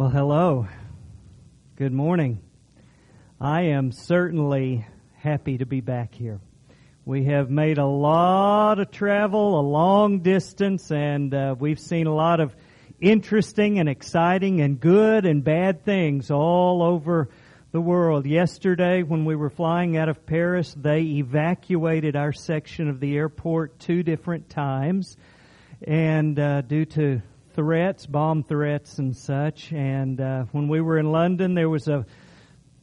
Well, hello. Good morning. I am certainly happy to be back here. We have made a lot of travel, a long distance, and uh, we've seen a lot of interesting and exciting and good and bad things all over the world. Yesterday, when we were flying out of Paris, they evacuated our section of the airport two different times. And uh, due to threats, bomb threats, and such. And uh, when we were in London, there was a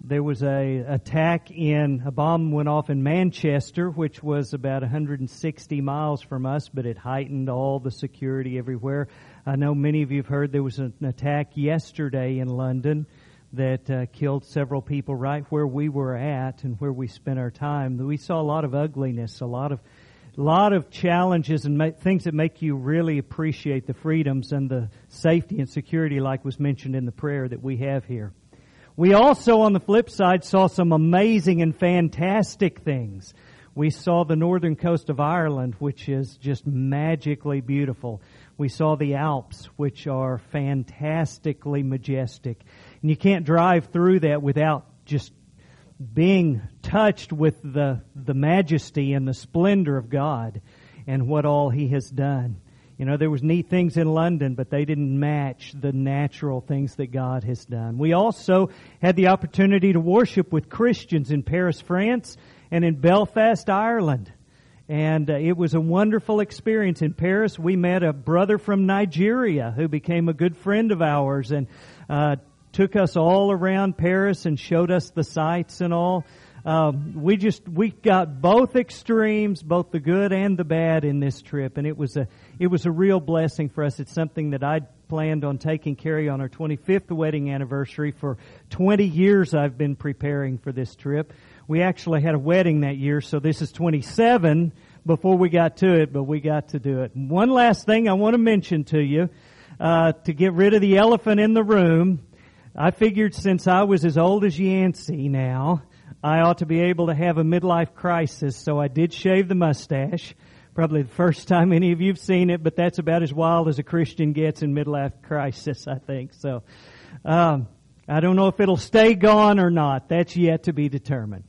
there was a attack in a bomb went off in Manchester, which was about 160 miles from us, but it heightened all the security everywhere. I know many of you have heard there was an attack yesterday in London that uh, killed several people right where we were at and where we spent our time. We saw a lot of ugliness, a lot of lot of challenges and ma- things that make you really appreciate the freedoms and the safety and security, like was mentioned in the prayer that we have here. We also, on the flip side, saw some amazing and fantastic things. We saw the northern coast of Ireland, which is just magically beautiful. We saw the Alps, which are fantastically majestic. And you can't drive through that without just being touched with the, the majesty and the splendor of God and what all He has done. You know, there was neat things in London, but they didn't match the natural things that God has done. We also had the opportunity to worship with Christians in Paris, France, and in Belfast, Ireland. And uh, it was a wonderful experience. In Paris, we met a brother from Nigeria who became a good friend of ours and uh, took us all around Paris and showed us the sights and all. Um, we just we got both extremes, both the good and the bad, in this trip, and it was a it was a real blessing for us. It's something that I'd planned on taking Carrie on our 25th wedding anniversary. For 20 years, I've been preparing for this trip. We actually had a wedding that year, so this is 27 before we got to it, but we got to do it. One last thing I want to mention to you uh, to get rid of the elephant in the room. I figured since I was as old as Yancey now, I ought to be able to have a midlife crisis, so I did shave the mustache. Probably the first time any of you've seen it, but that's about as wild as a Christian gets in midlife crisis, I think. So, um, I don't know if it'll stay gone or not. That's yet to be determined.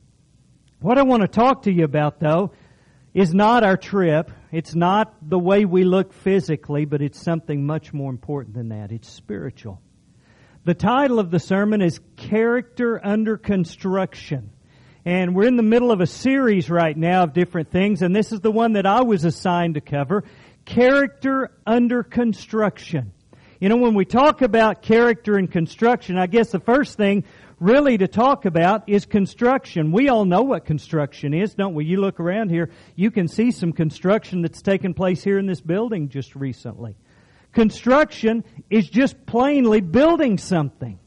What I want to talk to you about, though, is not our trip. It's not the way we look physically, but it's something much more important than that. It's spiritual. The title of the sermon is Character Under Construction. And we're in the middle of a series right now of different things, and this is the one that I was assigned to cover. Character Under Construction. You know, when we talk about character and construction, I guess the first thing really to talk about is construction. We all know what construction is, don't we? You look around here, you can see some construction that's taken place here in this building just recently. Construction is just plainly building something.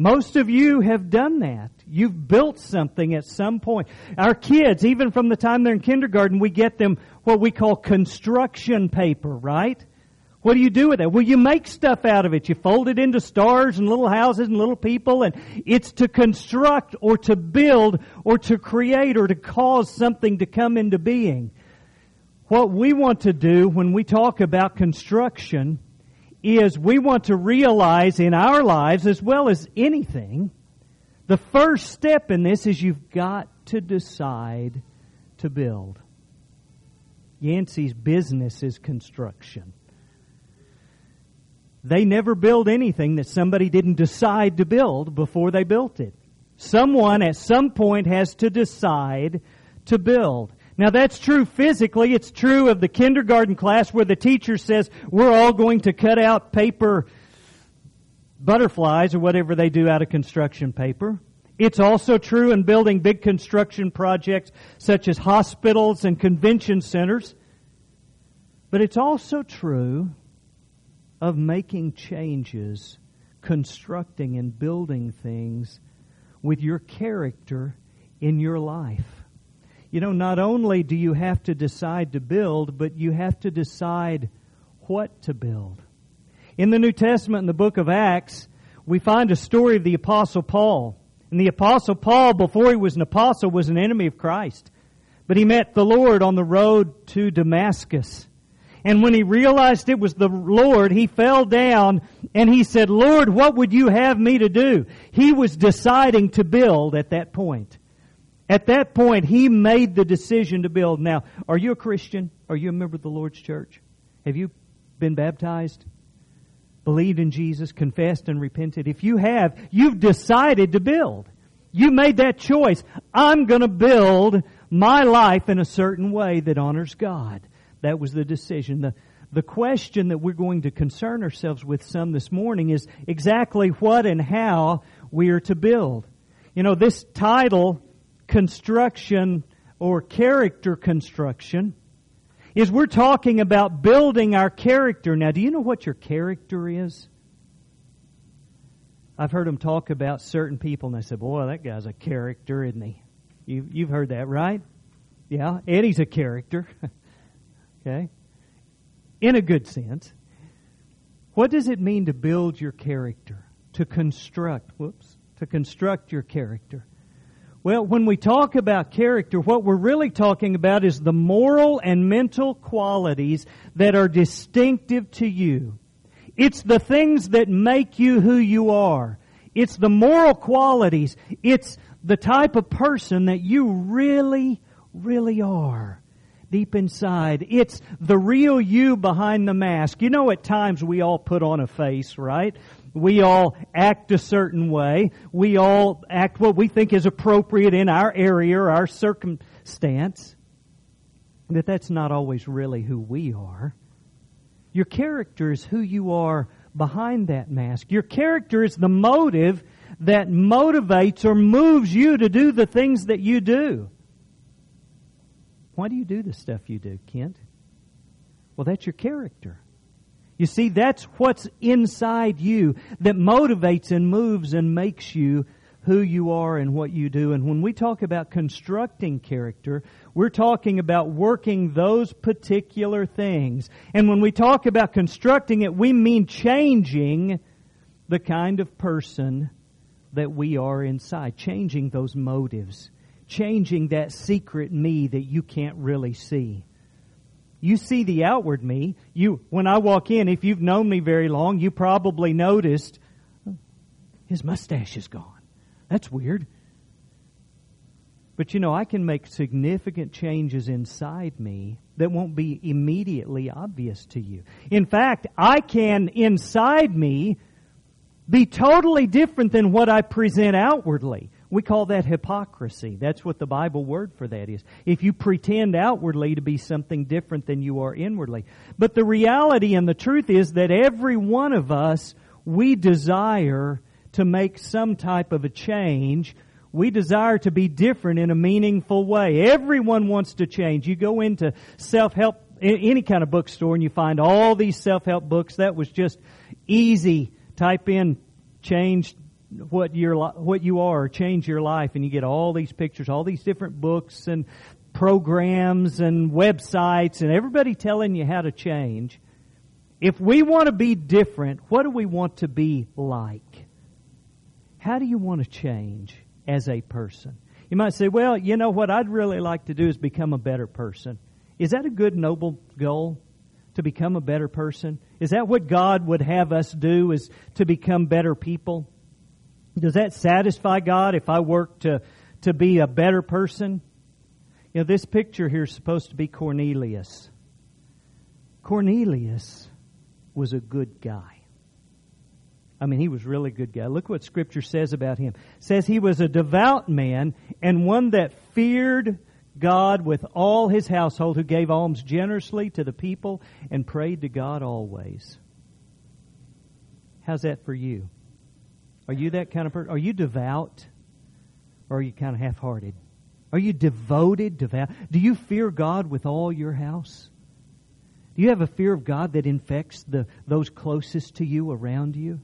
Most of you have done that. You've built something at some point. Our kids, even from the time they're in kindergarten, we get them what we call construction paper, right? What do you do with it? Well, you make stuff out of it. You fold it into stars and little houses and little people, and it's to construct or to build or to create or to cause something to come into being. What we want to do when we talk about construction is we want to realize in our lives as well as anything, the first step in this is you've got to decide to build. Yancey's business is construction. They never build anything that somebody didn't decide to build before they built it. Someone at some point has to decide to build. Now that's true physically. It's true of the kindergarten class where the teacher says, we're all going to cut out paper butterflies or whatever they do out of construction paper. It's also true in building big construction projects such as hospitals and convention centers. But it's also true of making changes, constructing and building things with your character in your life. You know, not only do you have to decide to build, but you have to decide what to build. In the New Testament, in the book of Acts, we find a story of the Apostle Paul. And the Apostle Paul, before he was an apostle, was an enemy of Christ. But he met the Lord on the road to Damascus. And when he realized it was the Lord, he fell down and he said, Lord, what would you have me to do? He was deciding to build at that point. At that point, he made the decision to build. Now, are you a Christian? Are you a member of the Lord's church? Have you been baptized? Believed in Jesus, confessed and repented? If you have, you've decided to build. You made that choice. I'm going to build my life in a certain way that honors God. That was the decision. The, the question that we're going to concern ourselves with some this morning is exactly what and how we are to build. You know, this title, construction or character construction, is we're talking about building our character. Now, do you know what your character is? I've heard them talk about certain people, and they said, Boy, that guy's a character, isn't he? You, you've heard that, right? Yeah, Eddie's a character. okay? In a good sense. What does it mean to build your character? To construct, whoops, to construct your character. Well, when we talk about character, what we're really talking about is the moral and mental qualities that are distinctive to you. It's the things that make you who you are. It's the moral qualities. It's the type of person that you really, really are deep inside. It's the real you behind the mask. You know, at times we all put on a face, right? We all act a certain way. We all act what we think is appropriate in our area or our circumstance. But that's not always really who we are. Your character is who you are behind that mask. Your character is the motive that motivates or moves you to do the things that you do. Why do you do the stuff you do, Kent? Well, that's your character. You see, that's what's inside you that motivates and moves and makes you who you are and what you do. And when we talk about constructing character, we're talking about working those particular things. And when we talk about constructing it, we mean changing the kind of person that we are inside, changing those motives, changing that secret me that you can't really see. You see the outward me. You, when I walk in, if you've known me very long, you probably noticed oh, his mustache is gone. That's weird. But you know, I can make significant changes inside me that won't be immediately obvious to you. In fact, I can inside me be totally different than what I present outwardly. We call that hypocrisy. That's what the Bible word for that is. If you pretend outwardly to be something different than you are inwardly. But the reality and the truth is that every one of us, we desire to make some type of a change. We desire to be different in a meaningful way. Everyone wants to change. You go into self-help, any kind of bookstore and you find all these self-help books. That was just easy. Type in change what you're what you are, change your life, and you get all these pictures, all these different books and programs and websites, and everybody telling you how to change. If we want to be different, what do we want to be like? How do you want to change as a person? You might say, well, you know what I'd really like to do is become a better person. Is that a good, noble goal? To become a better person? Is that what God would have us do, is to become better people? Does that satisfy God if I work to, to be a better person? You know, this picture here is supposed to be Cornelius. Cornelius was a good guy. I mean, he was really a good guy. Look what Scripture says about him. It says he was a devout man and one that feared God with all his household, who gave alms generously to the people and prayed to God always. How's that for you? Are you that kind of person? Are you devout? Or are you kind of half hearted? Are you devoted, devout? Do you fear God with all your house? Do you have a fear of God that infects the, those closest to you around you?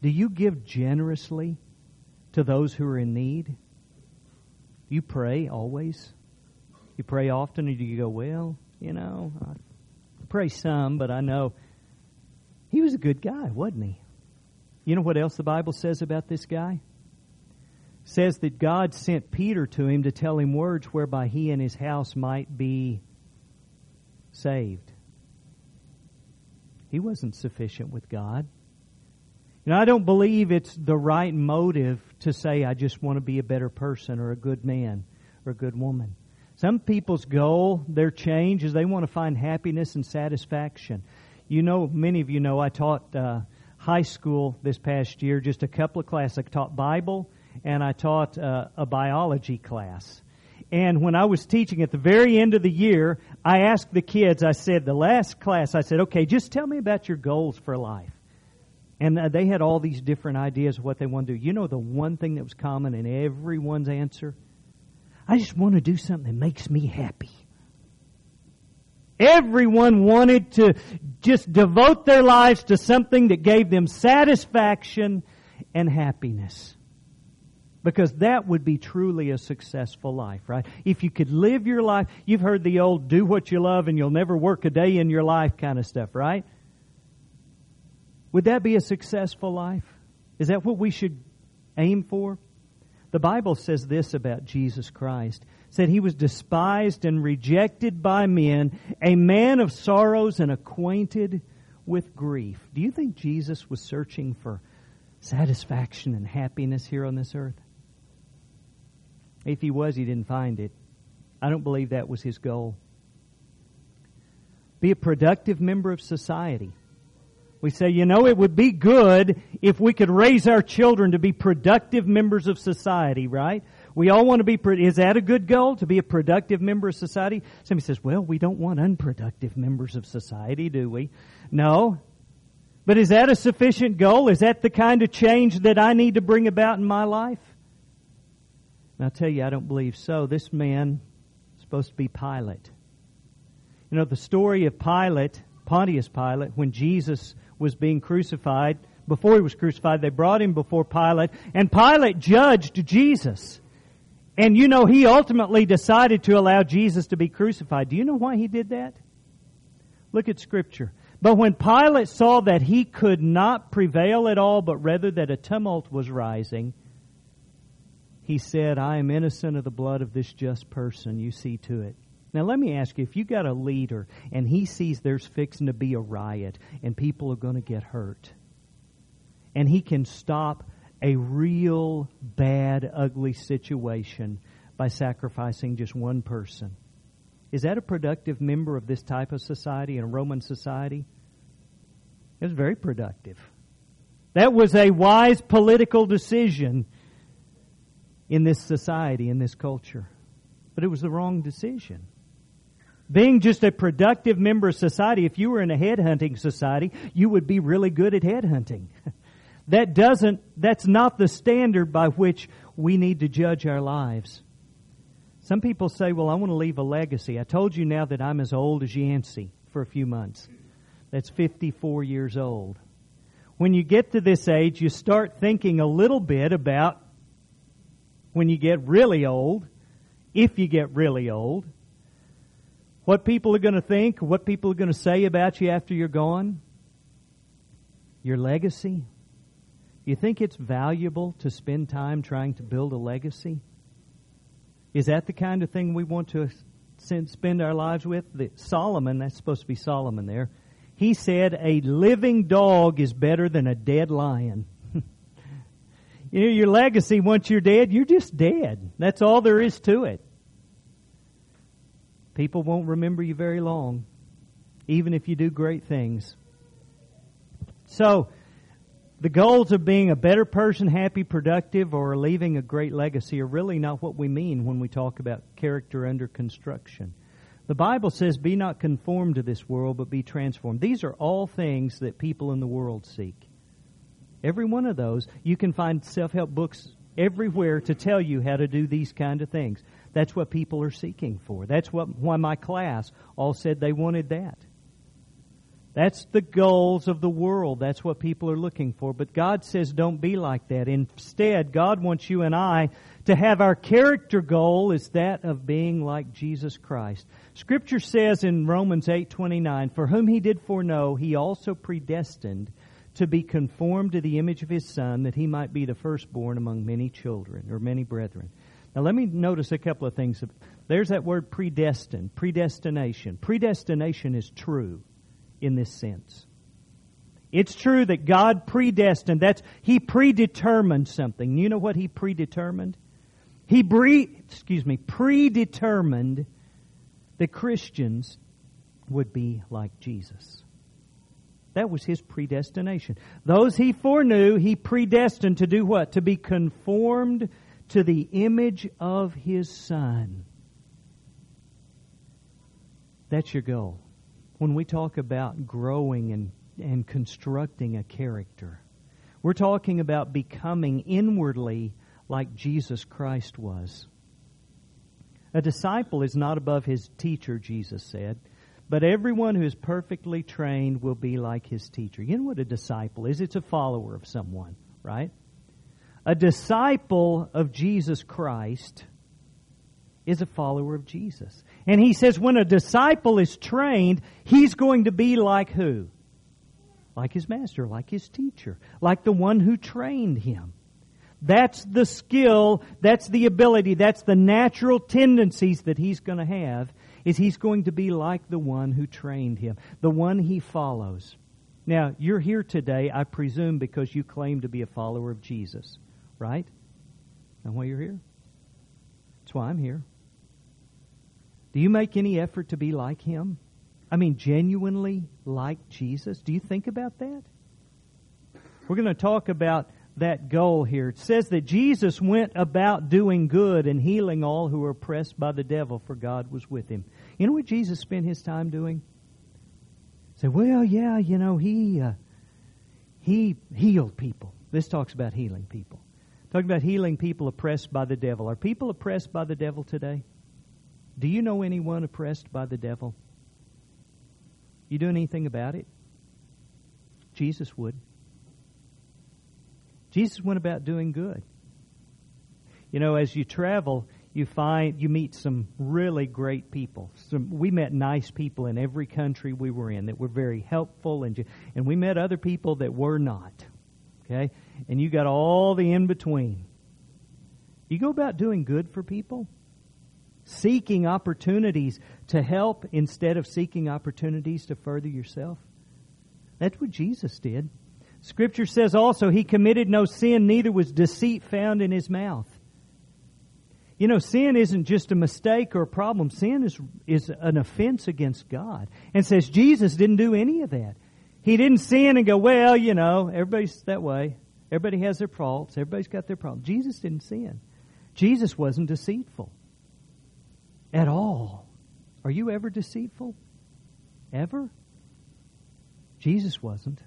Do you give generously to those who are in need? You pray always? You pray often, or do you go, well, you know, I pray some, but I know he was a good guy, wasn't he? You know what else the Bible says about this guy? It says that God sent Peter to him to tell him words whereby he and his house might be saved. He wasn't sufficient with God. Know, I don't believe it's the right motive to say, I just want to be a better person or a good man or a good woman. Some people's goal, their change, is they want to find happiness and satisfaction. You know, many of you know I taught uh, high school this past year, just a couple of classes. I taught Bible and I taught uh, a biology class. And when I was teaching at the very end of the year, I asked the kids, I said, the last class, I said, okay, just tell me about your goals for life. And uh, they had all these different ideas of what they want to do. You know the one thing that was common in everyone's answer? I just want to do something that makes me happy. Everyone wanted to just devote their lives to something that gave them satisfaction and happiness. Because that would be truly a successful life, right? If you could live your life, you've heard the old do what you love and you'll never work a day in your life kind of stuff, right? Would that be a successful life? Is that what we should aim for? The Bible says this about Jesus Christ. Said he was despised and rejected by men, a man of sorrows and acquainted with grief. Do you think Jesus was searching for satisfaction and happiness here on this earth? If he was, he didn't find it. I don't believe that was his goal. Be a productive member of society. We say, you know, it would be good if we could raise our children to be productive members of society, right? We all want to be, is that a good goal, to be a productive member of society? Somebody says, well, we don't want unproductive members of society, do we? No. But is that a sufficient goal? Is that the kind of change that I need to bring about in my life? And I'll tell you, I don't believe so. This man is supposed to be Pilate. You know, the story of Pilate, Pontius Pilate, when Jesus was being crucified, before he was crucified, they brought him before Pilate, and Pilate judged Jesus. And you know, he ultimately decided to allow Jesus to be crucified. Do you know why he did that? Look at Scripture. But when Pilate saw that he could not prevail at all, but rather that a tumult was rising, he said, I am innocent of the blood of this just person. You see to it. Now, let me ask you if you got a leader and he sees there's fixing to be a riot and people are going to get hurt, and he can stop a real bad, ugly situation by sacrificing just one person. Is that a productive member of this type of society in a Roman society? It was very productive. That was a wise political decision in this society, in this culture. But it was the wrong decision being just a productive member of society, if you were in a headhunting society, you would be really good at headhunting. that doesn't, that's not the standard by which we need to judge our lives. Some people say, well, I want to leave a legacy. I told you now that I'm as old as Yancey for a few months. That's 54 years old. When you get to this age, you start thinking a little bit about when you get really old, if you get really old, what people are going to think, what people are going to say about you after you're gone, your legacy. You think it's valuable to spend time trying to build a legacy? Is that the kind of thing we want to spend our lives with? Solomon, that's supposed to be Solomon there, he said, A living dog is better than a dead lion. you know, your legacy, once you're dead, you're just dead. That's all there is to it. People won't remember you very long, even if you do great things. So, the goals of being a better person, happy, productive, or leaving a great legacy are really not what we mean when we talk about character under construction. The Bible says, Be not conformed to this world, but be transformed. These are all things that people in the world seek. Every one of those, you can find self help books everywhere to tell you how to do these kind of things. That's what people are seeking for. That's what why my class all said they wanted that. That's the goals of the world. That's what people are looking for. But God says don't be like that. Instead, God wants you and I to have our character goal is that of being like Jesus Christ. Scripture says in Romans 8:29, "For whom he did foreknow, he also predestined to be conformed to the image of his son that he might be the firstborn among many children or many brethren." Now, let me notice a couple of things. There's that word predestined, predestination. Predestination is true in this sense. It's true that God predestined. That's He predetermined something. You know what He predetermined? He bre- excuse me, predetermined that Christians would be like Jesus. That was his predestination. Those he foreknew, he predestined to do what? To be conformed to the image of his Son. That's your goal. When we talk about growing and, and constructing a character, we're talking about becoming inwardly like Jesus Christ was. A disciple is not above his teacher, Jesus said, but everyone who is perfectly trained will be like his teacher. You know what a disciple is? It's a follower of someone, right? A disciple of Jesus Christ is a follower of Jesus. And he says when a disciple is trained, he's going to be like who? Like his master, like his teacher, like the one who trained him. That's the skill, that's the ability, that's the natural tendencies that he's going to have is he's going to be like the one who trained him, the one he follows. Now, you're here today, I presume, because you claim to be a follower of Jesus, right? And why you're here? That's why I'm here. Do you make any effort to be like him? I mean, genuinely like Jesus? Do you think about that? We're going to talk about that goal here. It says that Jesus went about doing good and healing all who were oppressed by the devil, for God was with him. You know what Jesus spent his time doing? Say, well, yeah, you know, he uh, he healed people. This talks about healing people. Talking about healing people oppressed by the devil. Are people oppressed by the devil today? Do you know anyone oppressed by the devil? You doing anything about it? Jesus would. Jesus went about doing good. You know, as you travel, you find you meet some really great people. Some, we met nice people in every country we were in that were very helpful, and and we met other people that were not. Okay, and you got all the in between. You go about doing good for people, seeking opportunities to help instead of seeking opportunities to further yourself. That's what Jesus did. Scripture says also, He committed no sin, neither was deceit found in His mouth. You know, sin isn't just a mistake or a problem. Sin is, is an offense against God. And says Jesus didn't do any of that. He didn't sin and go, well, you know, everybody's that way. Everybody has their faults. Everybody's got their problems. Jesus didn't sin. Jesus wasn't deceitful. At all. Are you ever deceitful? Ever? Jesus wasn't.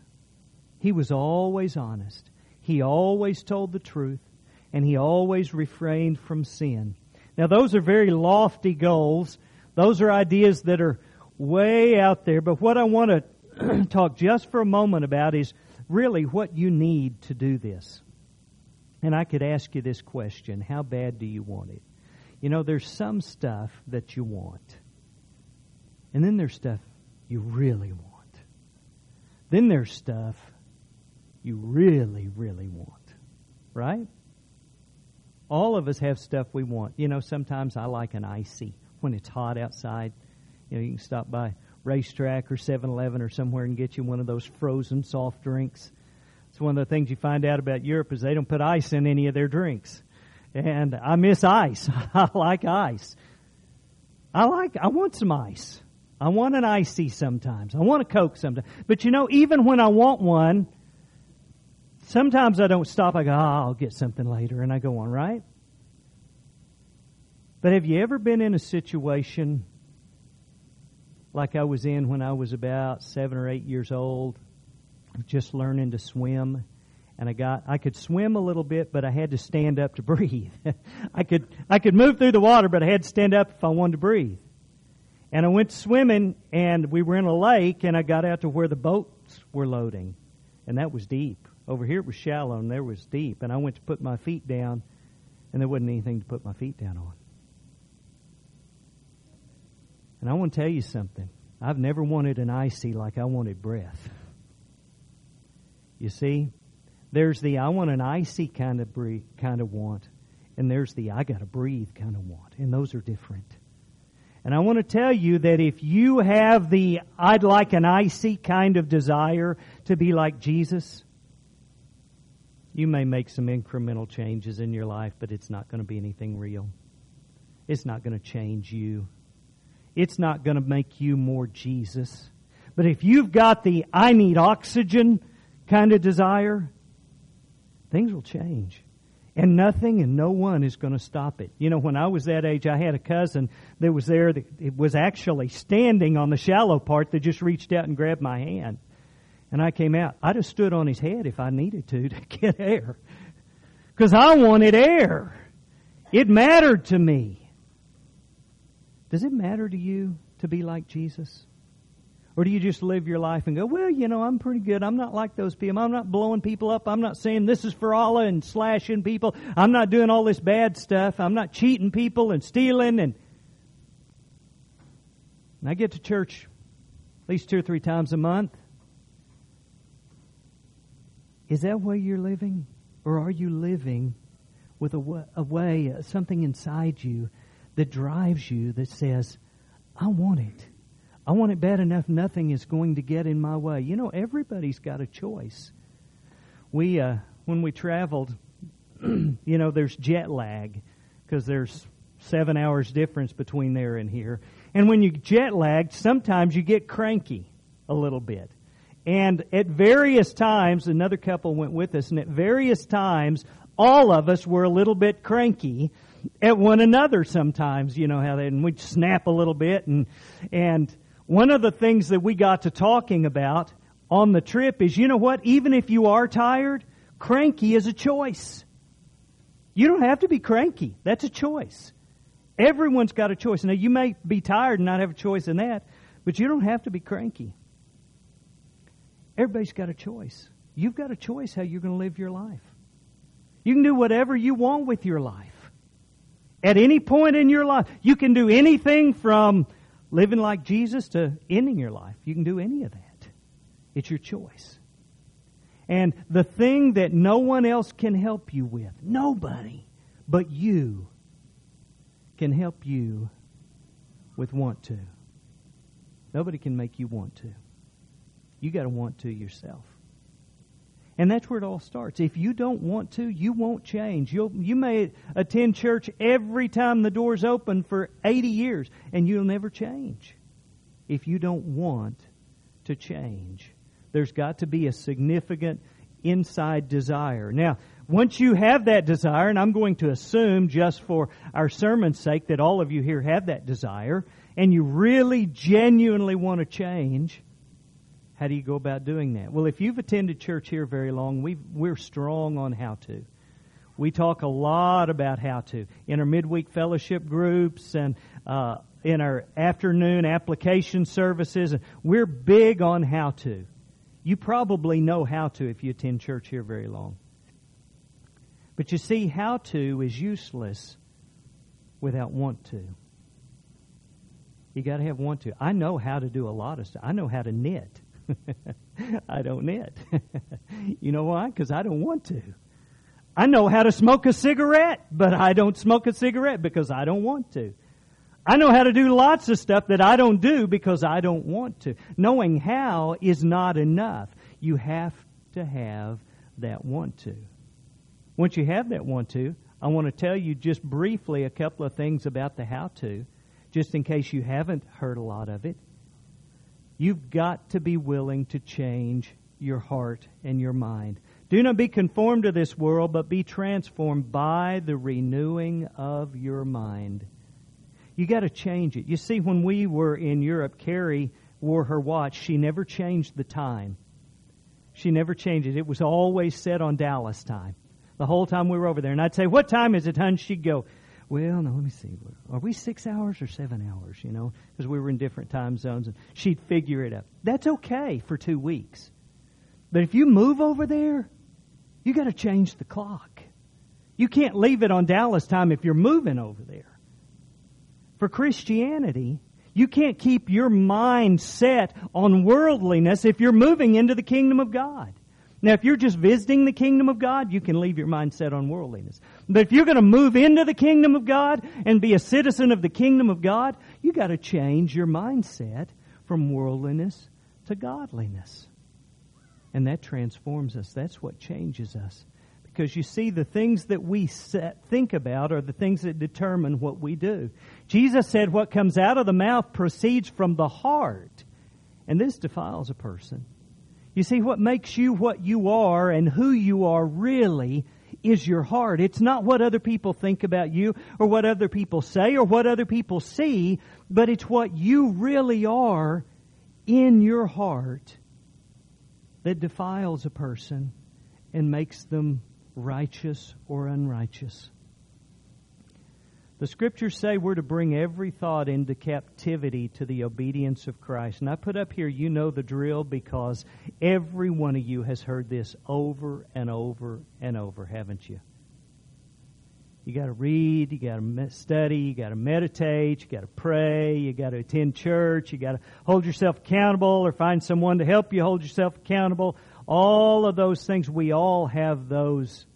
He was always honest. He always told the truth, and he always refrained from sin. Now, those are very lofty goals. Those are ideas that are way out there. But what I want to talk just for a moment about is really what you need to do this. And I could ask you this question How bad do you want it? You know, there's some stuff that you want, and then there's stuff you really want. Then there's stuff you really, really want. Right? All of us have stuff we want. You know, sometimes I like an icy when it's hot outside. You know, you can stop by RaceTrac or 7 Eleven or somewhere and get you one of those frozen soft drinks. It's one of the things you find out about Europe is they don't put ice in any of their drinks. And I miss ice. I like ice. I like, I want some ice. I want an icy sometimes. I want a Coke sometimes. But you know, even when I want one, Sometimes I don't stop. I go, oh, I'll get something later, and I go on, right? But have you ever been in a situation like I was in when I was about seven or eight years old, just learning to swim? And I got, I could swim a little bit, but I had to stand up to breathe. I could, I could move through the water, but I had to stand up if I wanted to breathe. And I went swimming, and we were in a lake, and I got out to where the boats were loading, and that was deep. Over here it was shallow and there was deep. And I went to put my feet down and there wasn't anything to put my feet down on. And I want to tell you something. I've never wanted an icy like I wanted breath. You see, there's the I want an icy kind of breathe, kind of want, and there's the I got to breathe kind of want, and those are different. And I want to tell you that if you have the I'd like an icy kind of desire to be like Jesus, you may make some incremental changes in your life, but it's not going to be anything real. It's not going to change you. It's not going to make you more Jesus. But if you've got the I need oxygen kind of desire, things will change. And nothing and no one is going to stop it. You know, when I was that age, I had a cousin that was there that was actually standing on the shallow part that just reached out and grabbed my hand. And I came out. I'd have stood on his head if I needed to to get air. Because I wanted air. It mattered to me. Does it matter to you to be like Jesus? Or do you just live your life and go, well, you know, I'm pretty good. I'm not like those people. I'm not blowing people up. I'm not saying this is for Allah and slashing people. I'm not doing all this bad stuff. I'm not cheating people and stealing. And, and I get to church at least two or three times a month. Is that way you're living? Or are you living with a, way, something inside you that drives you that says, I want it. I want it bad enough nothing is going to get in my way. You know, everybody's got a choice. We, uh, when we traveled, you know, there's jet lag because there's seven hours difference between there and here. And when you jet lagged, sometimes you get cranky a little bit. And at various times, another couple went with us, and at various times, all of us were a little bit cranky at one another sometimes, you know how they, and we'd snap a little bit and, and one of the things that we got to talking about on the trip is, you know what, even if you are tired, cranky is a choice. You don't have to be cranky. That's a choice. Everyone's got a choice. Now, you may be tired and not have a choice in that, but you don't have to be cranky. Everybody's got a choice. You've got a choice how you're going to live your life. You can do whatever you want with your life. At any point in your life, you can do anything from living like Jesus to ending your life. You can do any of that. It's your choice. And the thing that no one else can help you with, nobody but you can help you with want to. Nobody can make you want to. You got to want to yourself. And that's where it all starts. If you don't want to, you won't change. You'll, you may attend church every time the door's open for 80 years, and you'll never change if you don't want to change. There's got to be a significant inside desire. Now, once you have that desire, and I'm going to assume just for our sermon's sake that all of you here have that desire, and you really genuinely want to change, how do you go about doing that? Well, if you've attended church here very long, we we're strong on how to. We talk a lot about how to in our midweek fellowship groups and uh, in our afternoon application services. And we're big on how to. You probably know how to if you attend church here very long. But you see, how to is useless without want to. You got to have want to. I know how to do a lot of stuff. I know how to knit. I don't knit. you know why? Because I don't want to. I know how to smoke a cigarette, but I don't smoke a cigarette because I don't want to. I know how to do lots of stuff that I don't do because I don't want to. Knowing how is not enough. You have to have that want to. Once you have that want to, I want to tell you just briefly a couple of things about the how to, just in case you haven't heard a lot of it. You've got to be willing to change your heart and your mind. Do not be conformed to this world, but be transformed by the renewing of your mind. You got to change it. You see, when we were in Europe, Carrie wore her watch. She never changed the time. She never changed it. It was always set on Dallas time. The whole time we were over there. And I'd say, What time is it, hon? She'd go, well, no, let me see. Are we six hours or seven hours? You know, because we were in different time zones, and she'd figure it out. That's okay for two weeks, but if you move over there, you got to change the clock. You can't leave it on Dallas time if you're moving over there. For Christianity, you can't keep your mind set on worldliness if you're moving into the kingdom of God. Now, if you're just visiting the kingdom of God, you can leave your mindset on worldliness. But if you're going to move into the kingdom of God and be a citizen of the kingdom of God, you got to change your mindset from worldliness to godliness. And that transforms us. That's what changes us. Because you see, the things that we set, think about are the things that determine what we do. Jesus said, What comes out of the mouth proceeds from the heart. And this defiles a person. You see, what makes you what you are and who you are really is your heart. It's not what other people think about you or what other people say or what other people see, but it's what you really are in your heart that defiles a person and makes them righteous or unrighteous. The scriptures say we're to bring every thought into captivity to the obedience of Christ. And I put up here, you know the drill because every one of you has heard this over and over and over, haven't you? You got to read, you got to study, you got to meditate, you got to pray, you got to attend church, you got to hold yourself accountable or find someone to help you hold yourself accountable. All of those things, we all have those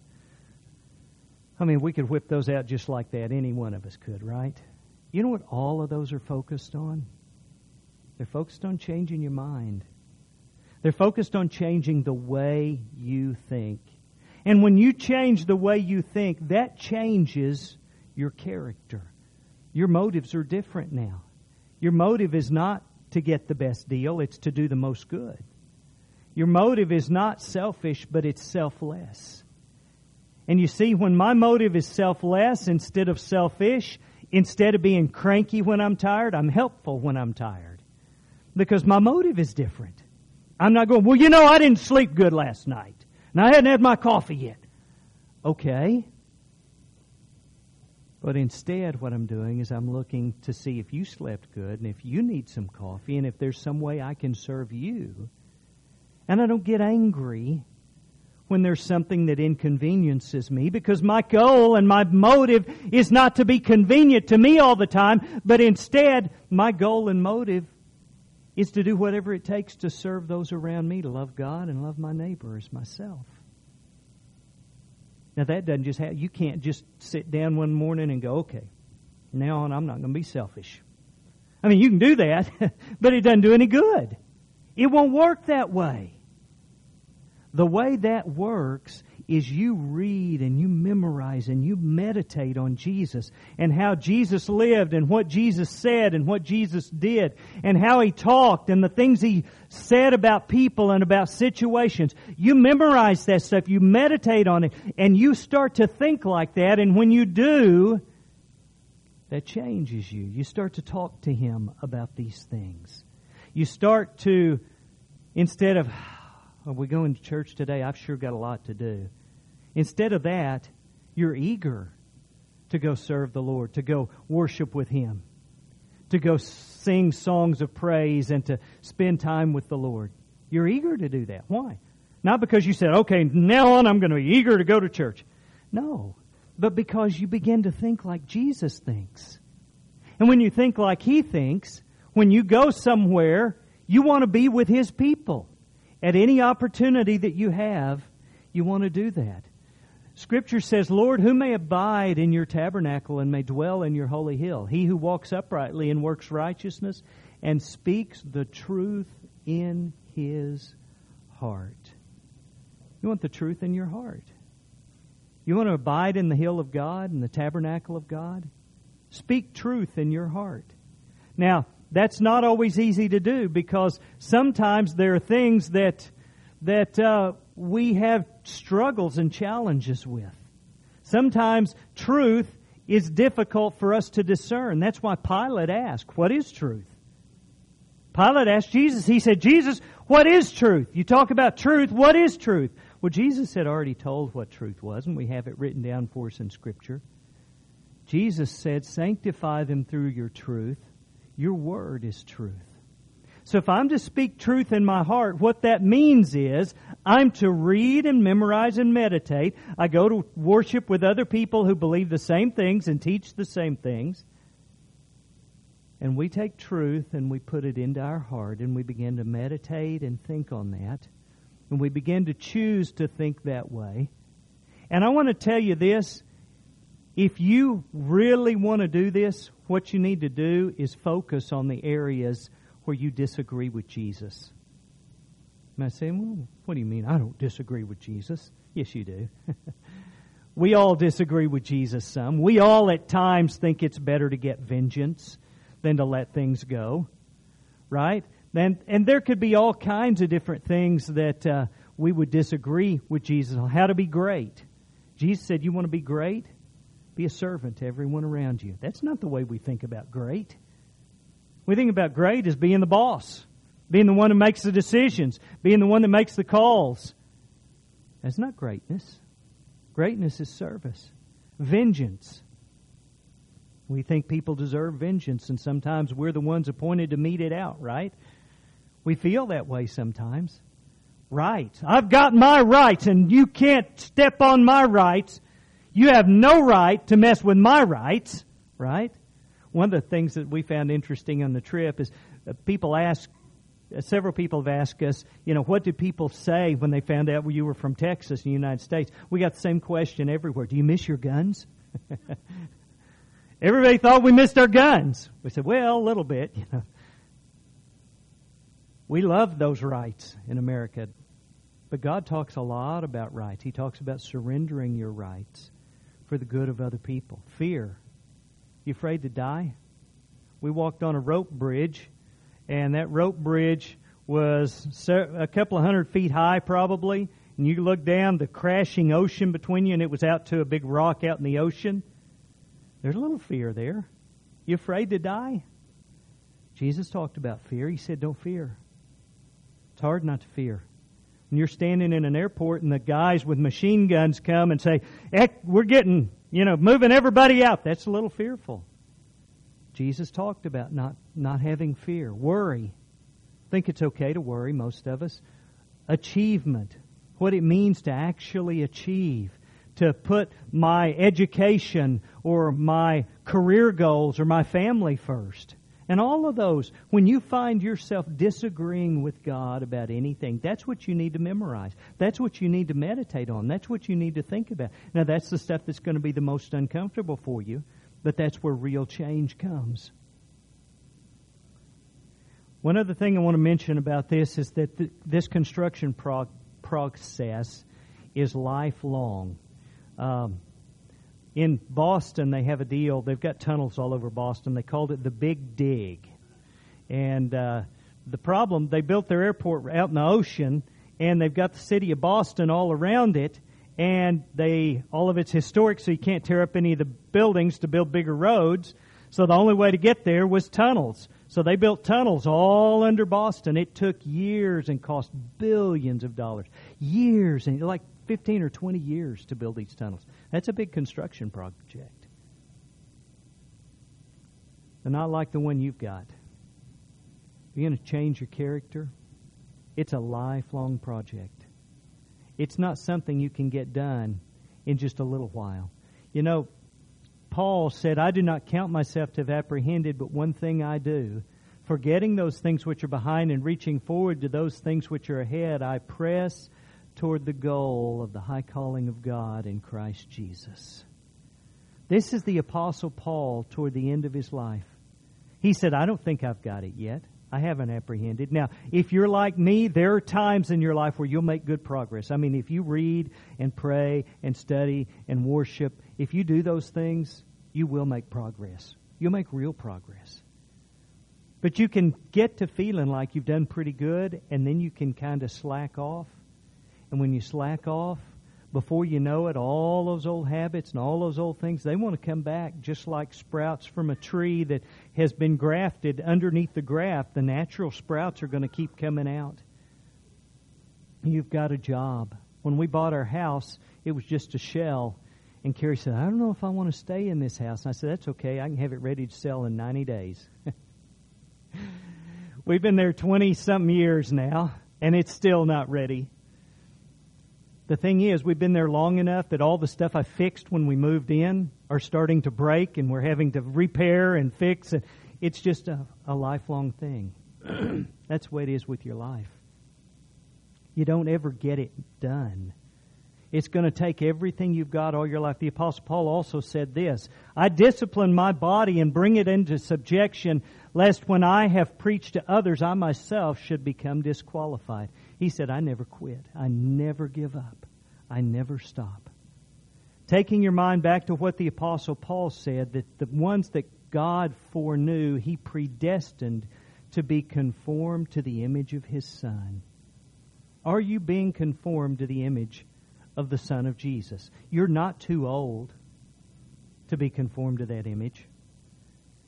I mean, we could whip those out just like that. Any one of us could, right? You know what all of those are focused on? They're focused on changing your mind. They're focused on changing the way you think. And when you change the way you think, that changes your character. Your motives are different now. Your motive is not to get the best deal, it's to do the most good. Your motive is not selfish, but it's selfless. And you see, when my motive is selfless instead of selfish, instead of being cranky when I'm tired, I'm helpful when I'm tired. Because my motive is different. I'm not going, well, you know, I didn't sleep good last night. And I hadn't had my coffee yet. Okay. But instead, what I'm doing is I'm looking to see if you slept good and if you need some coffee and if there's some way I can serve you. And I don't get angry when there's something that inconveniences me because my goal and my motive is not to be convenient to me all the time, but instead my goal and motive is to do whatever it takes to serve those around me, to love God and love my neighbor as myself. Now that doesn't just happen. You can't just sit down one morning and go, okay, now on I'm not going to be selfish. I mean, you can do that, but it doesn't do any good. It won't work that way. The way that works is you read and you memorize and you meditate on Jesus and how Jesus lived and what Jesus said and what Jesus did and how he talked and the things he said about people and about situations. You memorize that stuff, you meditate on it, and you start to think like that. And when you do, that changes you. You start to talk to him about these things. You start to, instead of, are we going to church today? I've sure got a lot to do. Instead of that, you're eager to go serve the Lord, to go worship with Him, to go sing songs of praise and to spend time with the Lord. You're eager to do that. Why? Not because you said, okay, now on I'm going to be eager to go to church. No, but because you begin to think like Jesus thinks. And when you think like He thinks, when you go somewhere, you want to be with His people. At any opportunity that you have, you want to do that. Scripture says, Lord, who may abide in your tabernacle and may dwell in your holy hill? He who walks uprightly and works righteousness and speaks the truth in his heart. You want the truth in your heart. You want to abide in the hill of God and the tabernacle of God? Speak truth in your heart. Now, that's not always easy to do because sometimes there are things that that uh, we have struggles and challenges with. Sometimes truth is difficult for us to discern. That's why Pilate asked, "What is truth?" Pilate asked Jesus. He said, "Jesus, what is truth? You talk about truth. What is truth?" Well, Jesus had already told what truth was, and we have it written down for us in Scripture. Jesus said, "Sanctify them through your truth." Your word is truth. So if I'm to speak truth in my heart, what that means is I'm to read and memorize and meditate. I go to worship with other people who believe the same things and teach the same things. And we take truth and we put it into our heart and we begin to meditate and think on that. and we begin to choose to think that way. And I want to tell you this if you really want to do this, what you need to do is focus on the areas where you disagree with Jesus. And I say, well, what do you mean? I don't disagree with Jesus. Yes, you do. we all disagree with Jesus some. We all at times think it's better to get vengeance than to let things go. Right? And, and there could be all kinds of different things that uh, we would disagree with Jesus on. How to be great. Jesus said, You want to be great? Be a servant to everyone around you. That's not the way we think about great. We think about great as being the boss, being the one who makes the decisions, being the one that makes the calls. That's not greatness. Greatness is service, vengeance. We think people deserve vengeance, and sometimes we're the ones appointed to mete it out, right? We feel that way sometimes. Right. I've got my rights, and you can't step on my rights. You have no right to mess with my rights, right? One of the things that we found interesting on the trip is uh, people ask, uh, several people have asked us, you know, what did people say when they found out you were from Texas in the United States? We got the same question everywhere. Do you miss your guns? Everybody thought we missed our guns. We said, well, a little bit, you know. We love those rights in America. But God talks a lot about rights. He talks about surrendering your rights for the good of other people. Fear. You afraid to die? We walked on a rope bridge, and that rope bridge was a couple of hundred feet high, probably. And you look down the crashing ocean between you, and it was out to a big rock out in the ocean. There's a little fear there. You afraid to die? Jesus talked about fear. He said, Don't fear. It's hard not to fear. When you're standing in an airport and the guys with machine guns come and say, We're getting, you know, moving everybody out, that's a little fearful. Jesus talked about not, not having fear. Worry. I think it's okay to worry, most of us. Achievement. What it means to actually achieve to put my education or my career goals or my family first. And all of those, when you find yourself disagreeing with God about anything, that's what you need to memorize. That's what you need to meditate on. That's what you need to think about. Now, that's the stuff that's going to be the most uncomfortable for you, but that's where real change comes. One other thing I want to mention about this is that th- this construction prog- process is lifelong. Um, in Boston, they have a deal. They've got tunnels all over Boston. They called it the Big Dig. And uh, the problem, they built their airport out in the ocean, and they've got the city of Boston all around it, and they all of it's historic, so you can't tear up any of the buildings to build bigger roads. So the only way to get there was tunnels. So they built tunnels all under Boston. It took years and cost billions of dollars. Years and like 15 or 20 years to build these tunnels. That's a big construction project. They're not like the one you've got. You're going to change your character. It's a lifelong project. It's not something you can get done in just a little while. You know, Paul said, I do not count myself to have apprehended, but one thing I do. Forgetting those things which are behind and reaching forward to those things which are ahead, I press toward the goal of the high calling of God in Christ Jesus. This is the Apostle Paul toward the end of his life. He said, I don't think I've got it yet. I haven't apprehended. Now, if you're like me, there are times in your life where you'll make good progress. I mean, if you read and pray and study and worship, if you do those things, you will make progress. You'll make real progress. But you can get to feeling like you've done pretty good, and then you can kind of slack off. And when you slack off, before you know it, all those old habits and all those old things, they want to come back just like sprouts from a tree that has been grafted underneath the graft. The natural sprouts are going to keep coming out. You've got a job. When we bought our house, it was just a shell. And Carrie said, I don't know if I want to stay in this house. And I said, That's okay. I can have it ready to sell in 90 days. We've been there 20 something years now, and it's still not ready. The thing is, we've been there long enough that all the stuff I fixed when we moved in are starting to break, and we're having to repair and fix. And it's just a, a lifelong thing. That's the way it is with your life. You don't ever get it done. It's going to take everything you've got all your life. The Apostle Paul also said this I discipline my body and bring it into subjection, lest when I have preached to others, I myself should become disqualified. He said, I never quit. I never give up. I never stop. Taking your mind back to what the Apostle Paul said, that the ones that God foreknew, he predestined to be conformed to the image of his Son. Are you being conformed to the image of the Son of Jesus. You're not too old to be conformed to that image.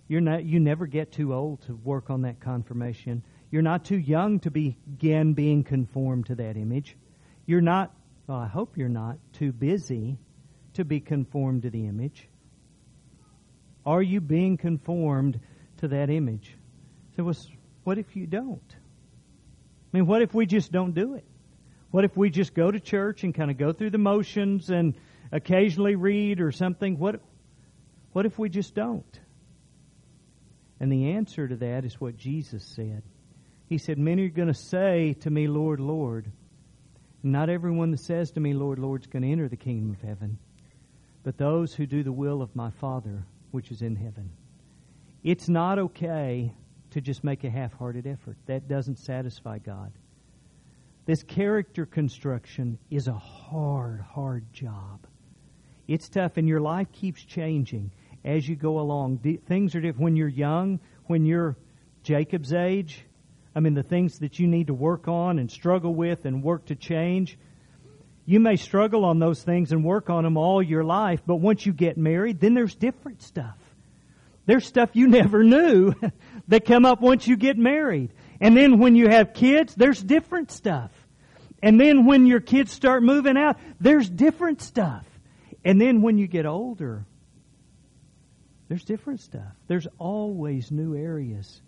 You're not, you never get too old to work on that confirmation. You're not too young to begin being conformed to that image. You're not, well, I hope you're not, too busy to be conformed to the image. Are you being conformed to that image? So, what if you don't? I mean, what if we just don't do it? What if we just go to church and kind of go through the motions and occasionally read or something? What, what if we just don't? And the answer to that is what Jesus said. He said, Many are going to say to me, Lord, Lord. Not everyone that says to me, Lord, Lord, is going to enter the kingdom of heaven, but those who do the will of my Father which is in heaven. It's not okay to just make a half hearted effort. That doesn't satisfy God. This character construction is a hard, hard job. It's tough, and your life keeps changing as you go along. Things are different. When you're young, when you're Jacob's age, I mean, the things that you need to work on and struggle with and work to change, you may struggle on those things and work on them all your life, but once you get married, then there's different stuff. There's stuff you never knew that come up once you get married. And then when you have kids, there's different stuff. And then when your kids start moving out, there's different stuff. And then when you get older, there's different stuff. There's always new areas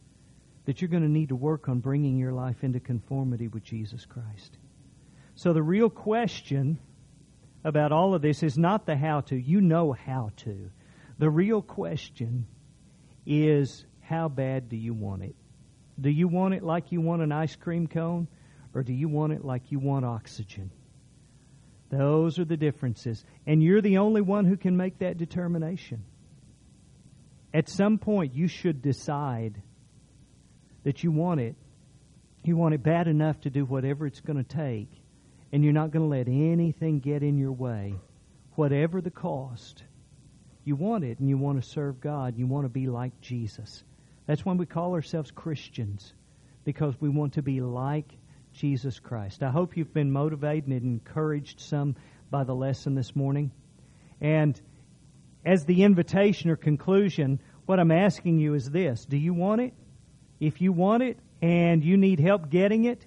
that you're going to need to work on bringing your life into conformity with Jesus Christ. So the real question about all of this is not the how to. You know how to. The real question is how bad do you want it? Do you want it like you want an ice cream cone? Or do you want it like you want oxygen? Those are the differences. And you're the only one who can make that determination. At some point, you should decide that you want it. You want it bad enough to do whatever it's going to take. And you're not going to let anything get in your way, whatever the cost. You want it and you want to serve God. You want to be like Jesus. That's when we call ourselves Christians, because we want to be like Jesus Christ. I hope you've been motivated and encouraged some by the lesson this morning. And as the invitation or conclusion, what I'm asking you is this Do you want it? If you want it and you need help getting it,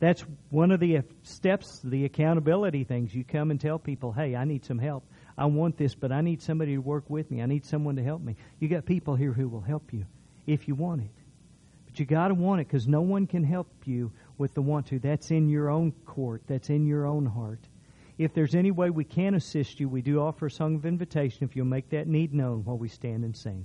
that's one of the steps, the accountability things. You come and tell people, hey, I need some help. I want this, but I need somebody to work with me. I need someone to help me. You got people here who will help you if you want it. But you got to want it because no one can help you with the want to. That's in your own court, that's in your own heart. If there's any way we can assist you, we do offer a song of invitation if you'll make that need known while we stand and sing.